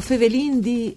O fevelin di...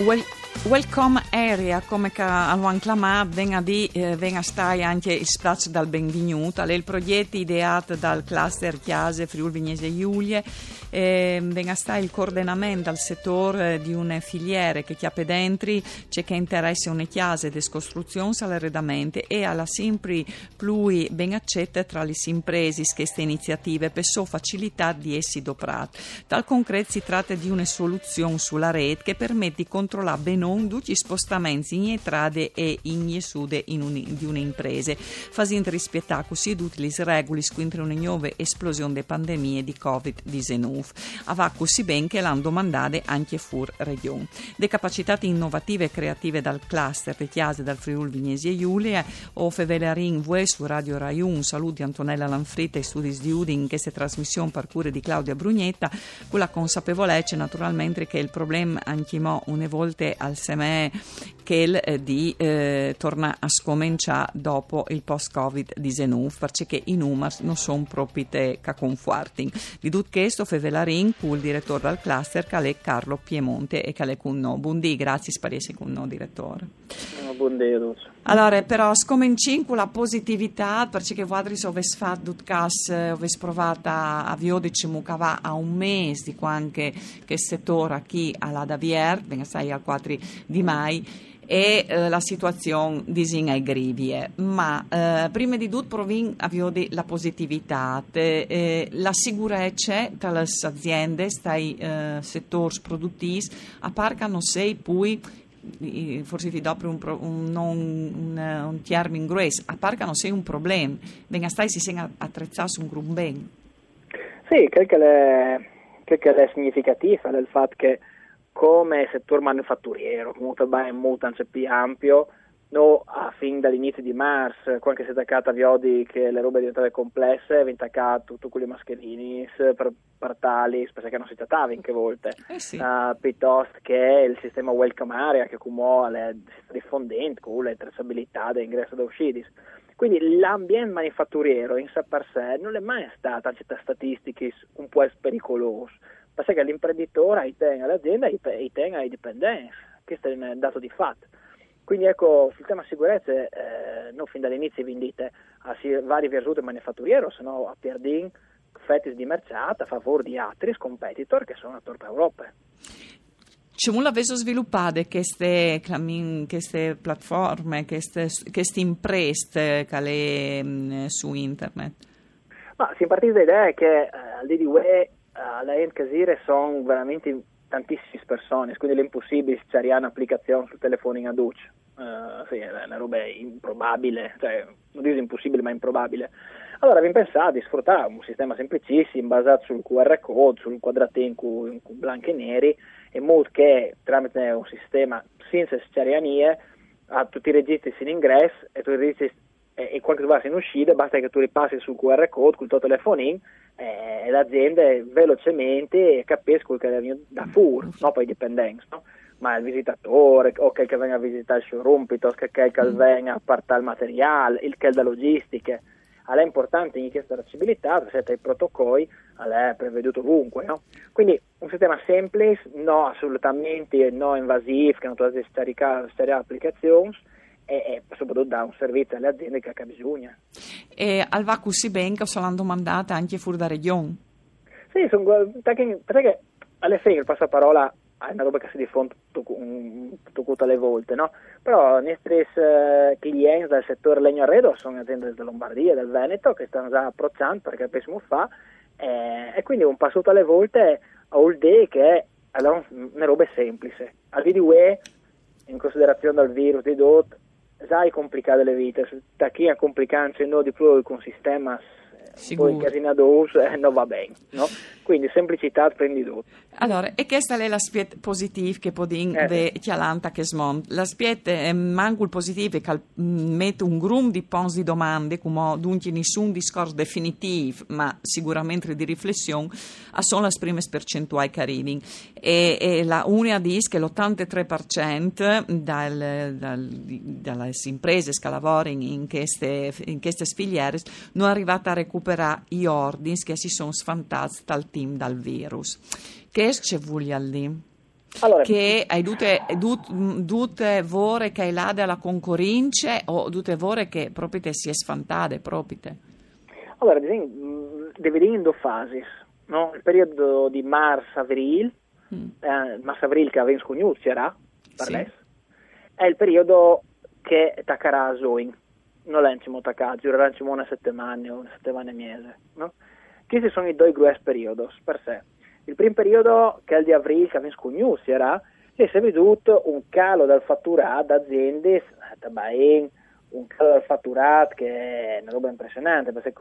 Well, welcome area, come hanno chiamato, venga di, eh, venga stai anche il spazio dal benvenuto, è il progetto ideato dal cluster Chiase Friuli Vignese Giulie, eh, venga stai il coordinamento al settore di una filiere che chiappe dentro, c'è che interessa una chiase di costruzione all'arredamento e alla sempre più ben accetta tra le imprese queste iniziative per so facilità di essi doprati. Tal concreto si tratta di una soluzione sulla rete che permette di controllare bene tutti gli spostamenti in entrate e in esude in un, di un'impresa, facendo rispettare così le regole contro una nuova esplosione di pandemie di Covid-19. Ava così ben che l'hanno domandato anche fur regione. Le capacità innovative e creative dal cluster di chiase dal Friuli Vignesi e Giulia o Fevelarin Vue su Radio Rai 1, saluti Antonella Lanfritta e studi di Udin in questa trasmissione per cure di Claudia Brugnetta, con la consapevolezza naturalmente che il problema anche mo une volte al semè che eh, di eh, torna a scominciare dopo il post-Covid-19 perché i numeri non sono proprio te che conforting. Di tutto questo Fevelarin, il direttore del cluster, che è Carlo Piemonte e che è con noi. Buondì, grazie per essere con noi, direttore. Buondì, allora, però, scominciamo con la positività, perché voi avete fatto tutto caso, avete provato a diciamo, che va a un mese di quando che il settore qui alla Davier, venga sai al 4 di mai, e eh, la situazione disinga è grivie. Ma eh, prima di tutto proviamo a vedere la positività, te, eh, la sicurezza tra le aziende, stai eh, settori produttivi, a parte non sei poi forse ti do un, un, un, un termine grosso, a non sei un problema, venga stai si sei attrezzati un gruppo bene. Sì, credo che, le, credo che è significativo il fatto che come settore manufatturiero, comunque è molto più ampio, no, a fin dall'inizio di marzo, quando si è attaccata a Viodi che le robe diventate complesse, è attaccato tutto quelli mascherini per, per tali, perché non si trattava in che volte, eh sì. uh, piuttosto che il sistema welcome area che come si sta diffondendo con le tracciabilità dell'ingresso e usciti. Quindi l'ambiente manifatturiero in sé per sé non è mai stato, a certe statistiche, un po' pericoloso perché l'imprenditore aiuta l'azienda e aiuta i dipendenti, questo è un dato di fatto. Quindi ecco, sul tema sicurezza, eh, non fin dall'inizio vendite a vari versuti manifatturieri, se no a Pierdin, fetis di mercato a favore di altri competitor che sono attorno all'Europa. Come avete sviluppato queste, queste piattaforme, queste, queste imprese che le, mm, su internet? Ma si è partita dall'idea che eh, al di UE alla End Casire sono veramente tantissime persone, quindi è impossibile c'è un'applicazione sul telefono in aduc. Uh, sì, è una roba improbabile, cioè non dico impossibile ma improbabile. Allora abbiamo pensato di sfruttare un sistema semplicissimo basato sul QR code, sul quadratino con bianchi e neri, in modo che tramite un sistema senza sceranie a tutti i registri in ingresso e tutti i registri e quando tu vai in uscita basta che tu ripassi sul QR code col tuo telefonino eh, e l'azienda velocemente capisce che viene da fuori, no? poi dipendenti, no? ma il visitatore o che venga a visitare il showroom piuttosto che che mm. venga a portare il materiale, il che è da logistiche. È importante in questa tracciabilità, perché i protocolli è preveduto ovunque. No? Quindi un sistema semplice, no assolutamente no invasivo, che non dovete scaricare applicazioni, e, soprattutto dà un servizio alle aziende che ha bisogno. E al Vacussi Bank sono domandate anche fuori da regione? Sì, sono, perché, perché alla fine il passaparola è una roba che si diffonde tutte le volte, no? Però i nostri eh, clienti del settore legno arredo sono aziende della Lombardia, del Veneto, che stanno già approcciando perché capiscono fa, eh, e quindi un passo alle volte all day che è una roba semplice. Al video in considerazione del virus di DOT, sai complicare le vite, da chi ha complicanze no di più con sistema poi in casina d'us eh, non va bene, no? Quindi semplicità prendi tutto. Allora, e questa è l'aspetto positivo che podin eh. de chialanta che smont. L'aspetto è manco il positivo è che mm, mette un grum di pons di domande, come dunque nessun discorso definitivo, ma sicuramente di riflessione, a sono le prime percentuali che arrivano. E, e la UNIA dice che l'83% dal, dal, dalle imprese che lavorano in queste, in queste filiere non è arrivata a recuperare gli ordini che si sono sfantati dal team dal virus. Che ci vuole lì? Allora, che hai dute, dute vore che hai là della concorrenza o dute vore che proprio te si è sfantate proprio Allora, deve in due fasi, no? il periodo di marzo-avril, mm. eh, marzo-avril che aveva scognuccerà, sì. è il periodo che taccarà a Zoin, non l'encimo taccaggio, durerà una settimana o una settimana e mese, no? Questi sono i due grossi periodi per sé. Il primo periodo, che è il di aprile, che aveva scognuto, era e si è veduto un calo del fatturato da aziende, un calo del fatturato che è una roba impressionante, perché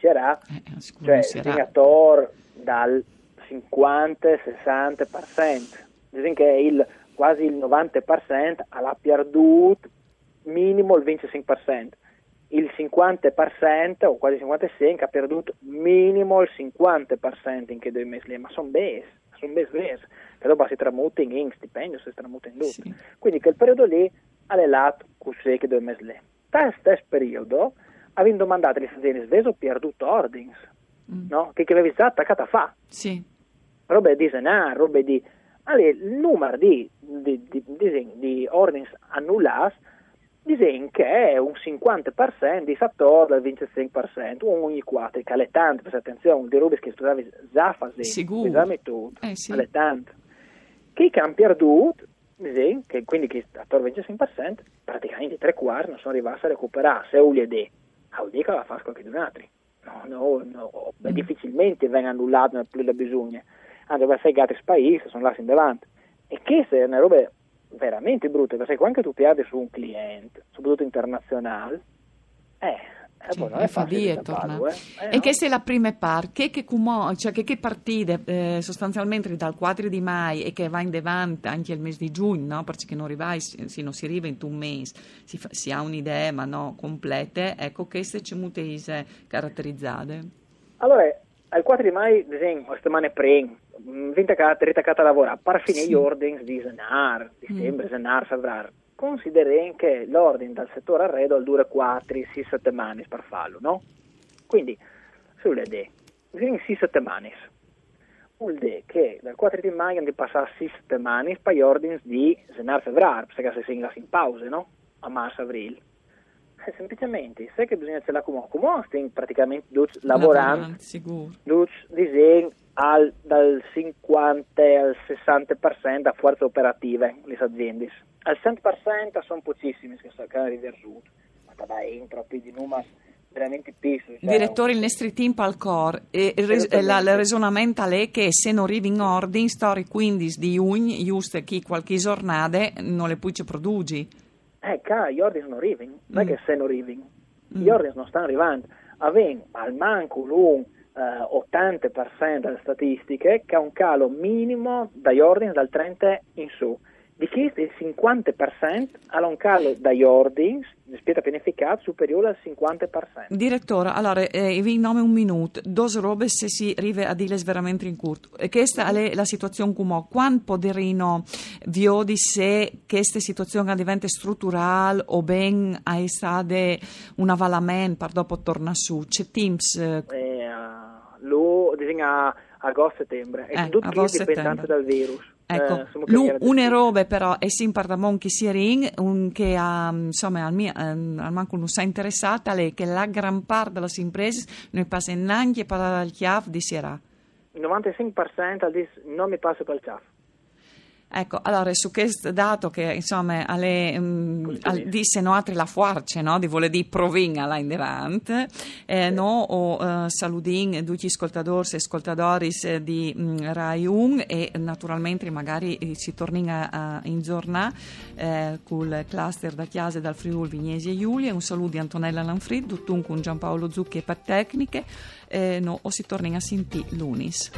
era, eh, cioè segnator dal 50-60%, Dicono che il, quasi il 90% ha perduto minimo il 25% il 50% o quasi il 55% ha perduto minimo il 50% in che due mesi lì, ma sono bes, sono bes bes, che dopo si tramuta in stipendio, si tramuta in tutto. Sì. Quindi quel periodo lì è lato così che due mesi lì. Da stesso periodo, avendo mandato le aziende ho perduto ordini, mm. no? Che, che avevi già attaccata fa. Sì. Robe di senar, robe di... Allora, il numero di, di, di, di, di ordini annullati disegna che è un 50% di fattore del 25%, ogni 4, che è tanto, per attenzione, di robe che facendo, Sicuro. già mettuto, eh, sì. è tanto. Che hanno perduto, disegna, che quindi che attorno al 25%, praticamente tre quarti non sono arrivati a recuperare, se un l'idea, vuol dire che la fa qualche un altro. No, no, no, mm. difficilmente venga annullato nel più da bisogno, anche perché i gatti spaesi sono là in davanti. E che se una roba veramente brutte, perché quando tu perdi su un cliente, soprattutto internazionale, eh, eh, cioè, non è facile torna. Eh. Eh, e no? che se la prima parte, che, che, cioè, che, che partite eh, sostanzialmente dal 4 di mai e che va in davanti anche il mese di giugno, no? perché non, arriva, si, non si arriva in un mese, si, fa, si, ha un'idea ma no complete, ecco che se ci mutese caratterizzate. Allora, al 4 di mai, ad esempio, settimane prima, ritaccata a lavorare, per fine sì. gli ordini di Zenar, dicembre, mm. Zenar, febbraio, considererei che l'ordine dal settore arredo al dura 4, 6 settimane per farlo, no? Quindi, sulle in 6 settimane, vuol dire che dal 4 di maggio di passare 6 settimane per gli ordini di Zenar, febbraio, perché se si in pause, no? A marzo-aprile. Eh, semplicemente, sai che bisogna ce la come, come stiamo praticamente lavorando, lavorando disegno al, dal 50 al 60% a forze operative, le aziende. Al 100% sono pochissime che hanno riversuto, ma dai, in troppi di numeri veramente piccoli. Cioè, Direttore, il nostro team al core, e la, il ragionamento è che se non arrivi in ordine, storie 15 di un, giusto che qualche giornata non le puoi produci. Eh, cara, gli ordini sono arriving, non mm. è che se non arriving, mm. gli ordini non stanno arrivando. Avendo al manco un eh, 80% delle statistiche che ha un calo minimo dagli ordini dal 30 in su. Di questo il 50% ha un calo dagli ordini rispetto a pianificato superiore al 50%. Direttore, allora, eh, vi nome un minuto, due robe se si arriva a dire veramente in curto. E questa è la situazione come quando poderino viodi se questa situazione diventa strutturale o ben è stata un avvalamento per dopo torna su? C'è Teams? Eh, uh lo disegna agosto-settembre e eh, tutto dipende dal virus. Ecco, eh, una roba però è sempre da monchi si ring, un, che ha, insomma, al, mio, al manco non si è interessata, è che la gran parte delle imprese non passa neanche per il chiaf di sera. Il 95% non mi passa per il chiaf. Ecco, allora su questo dato che insomma alle, um, al, disse no altre la forza, no, di voler di provin alla in devant, eh, no, o uh, saludin tutti gli ascoltatori e ascoltatori di um, Rai 1 e naturalmente magari eh, si torna in giornata eh, col cluster da Chiase dal Friuli Vignesi e Giulia, un saluto di Antonella Lanfrid, tuttun con Giampaolo Zucchi e per tecniche, eh, no, o si torna a sentire l'Unis.